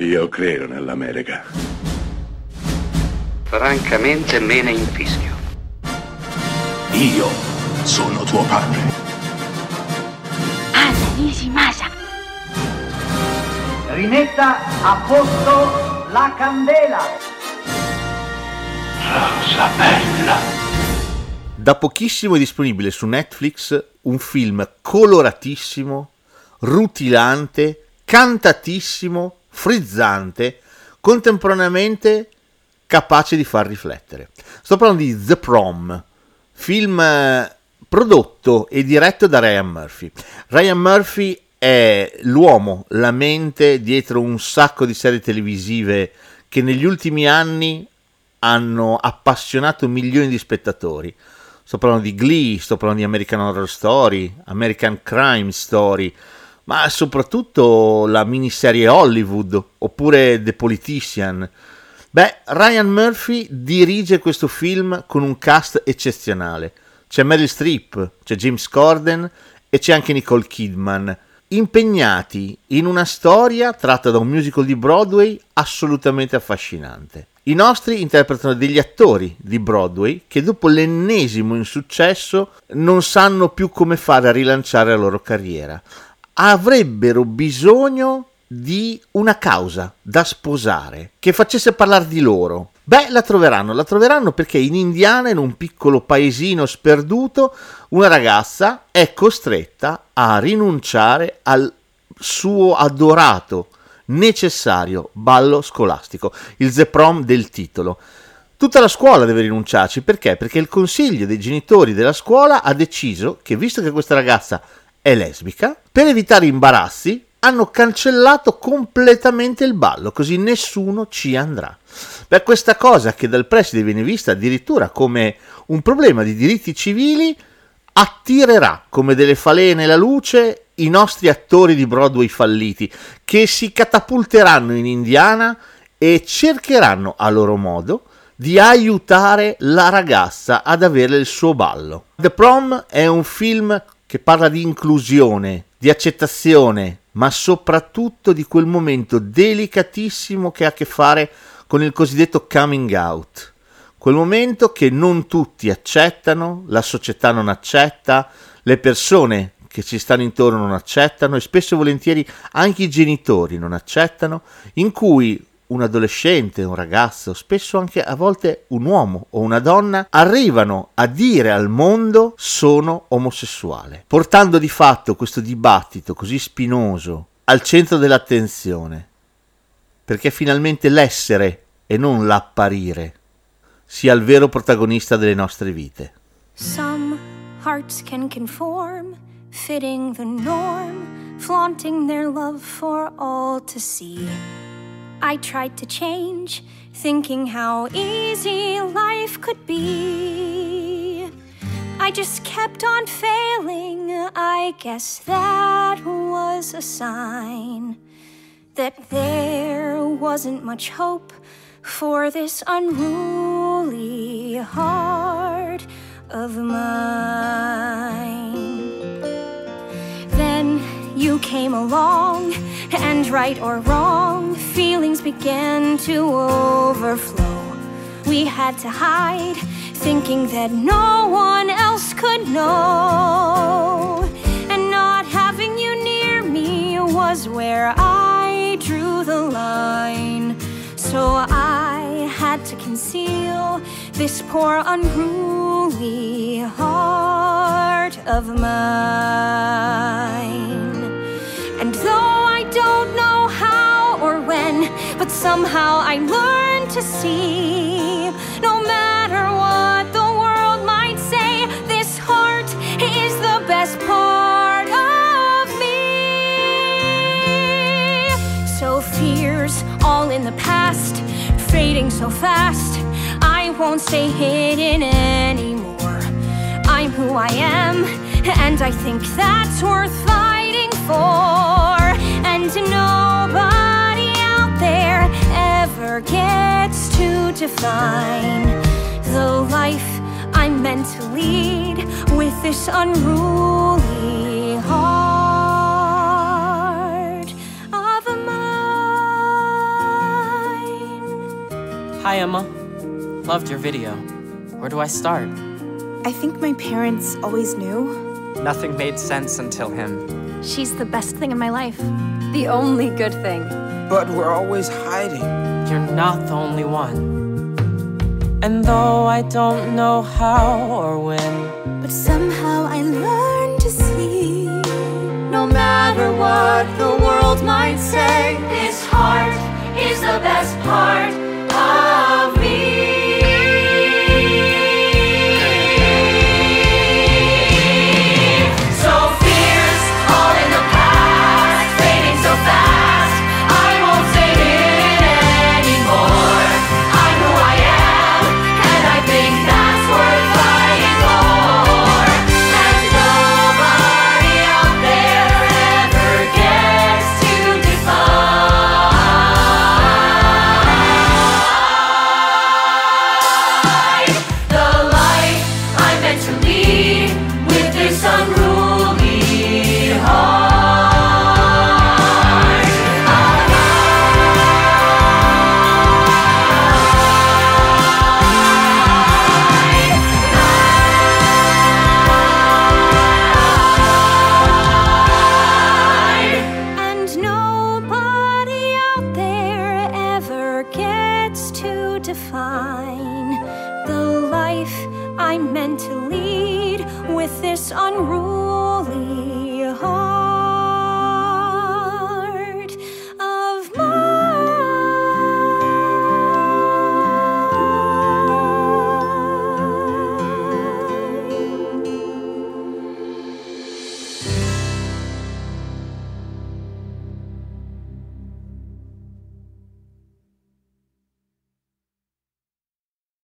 Io credo nell'America. Francamente me ne infischio. Io sono tuo padre. Anna Nishimasa. Rimetta a posto la candela. Rosa bella. Da pochissimo è disponibile su Netflix un film coloratissimo, rutilante, cantatissimo, frizzante, contemporaneamente capace di far riflettere. Sto parlando di The Prom, film eh, prodotto e diretto da Ryan Murphy. Ryan Murphy è l'uomo, la mente dietro un sacco di serie televisive che negli ultimi anni hanno appassionato milioni di spettatori. Sto parlando di Glee, sto parlando di American Horror Story, American Crime Story, ma soprattutto la miniserie Hollywood oppure The Politician. Beh, Ryan Murphy dirige questo film con un cast eccezionale. C'è Meryl Streep, c'è James Corden e c'è anche Nicole Kidman, impegnati in una storia tratta da un musical di Broadway assolutamente affascinante. I nostri interpretano degli attori di Broadway che dopo l'ennesimo insuccesso non sanno più come fare a rilanciare la loro carriera. Avrebbero bisogno di una causa da sposare che facesse parlare di loro. Beh, la troveranno, la troveranno perché in Indiana, in un piccolo paesino sperduto, una ragazza è costretta a rinunciare al suo adorato necessario ballo scolastico, il Zeprom del titolo. Tutta la scuola deve rinunciarci perché? Perché il consiglio dei genitori della scuola ha deciso che, visto che questa ragazza è lesbica, per evitare imbarazzi hanno cancellato completamente il ballo, così nessuno ci andrà. Per questa cosa che dal preside viene vista addirittura come un problema di diritti civili, attirerà come delle falene la luce i nostri attori di Broadway falliti che si catapulteranno in Indiana e cercheranno a loro modo di aiutare la ragazza ad avere il suo ballo. The Prom è un film che parla di inclusione, di accettazione, ma soprattutto di quel momento delicatissimo che ha a che fare con il cosiddetto coming out. Quel momento che non tutti accettano, la società non accetta, le persone che ci stanno intorno non accettano e spesso e volentieri anche i genitori non accettano, in cui un adolescente, un ragazzo, spesso anche a volte un uomo o una donna, arrivano a dire al mondo sono omosessuale, portando di fatto questo dibattito così spinoso al centro dell'attenzione, perché finalmente l'essere e non l'apparire sia il vero protagonista delle nostre vite. Some hearts can conform, fitting the norm, flaunting their love for all to see. I tried to change, thinking how easy life could be. I just kept on failing, I guess that was a sign that there wasn't much hope for this unruly heart of mine. Then you came along, and right or wrong, began to overflow. We had to hide, thinking that no one else could know. And not having you near me was where I drew the line. So I had to conceal this poor unruly heart of mine. And though somehow I learned to see no matter what the world might say, this heart is the best part of me. So fears all in the past, fading so fast, I won't stay hidden anymore. I'm who I am, and I think that's worth fighting for. To define the life I'm meant to lead with this unruly heart of mine. Hi, Emma. Loved your video. Where do I start? I think my parents always knew. Nothing made sense until him. She's the best thing in my life. The only good thing. But we're always hiding. You're not the only one. And though I don't know how or when, But somehow I learned to see. No matter what the world might say, this heart is the best part with this unruly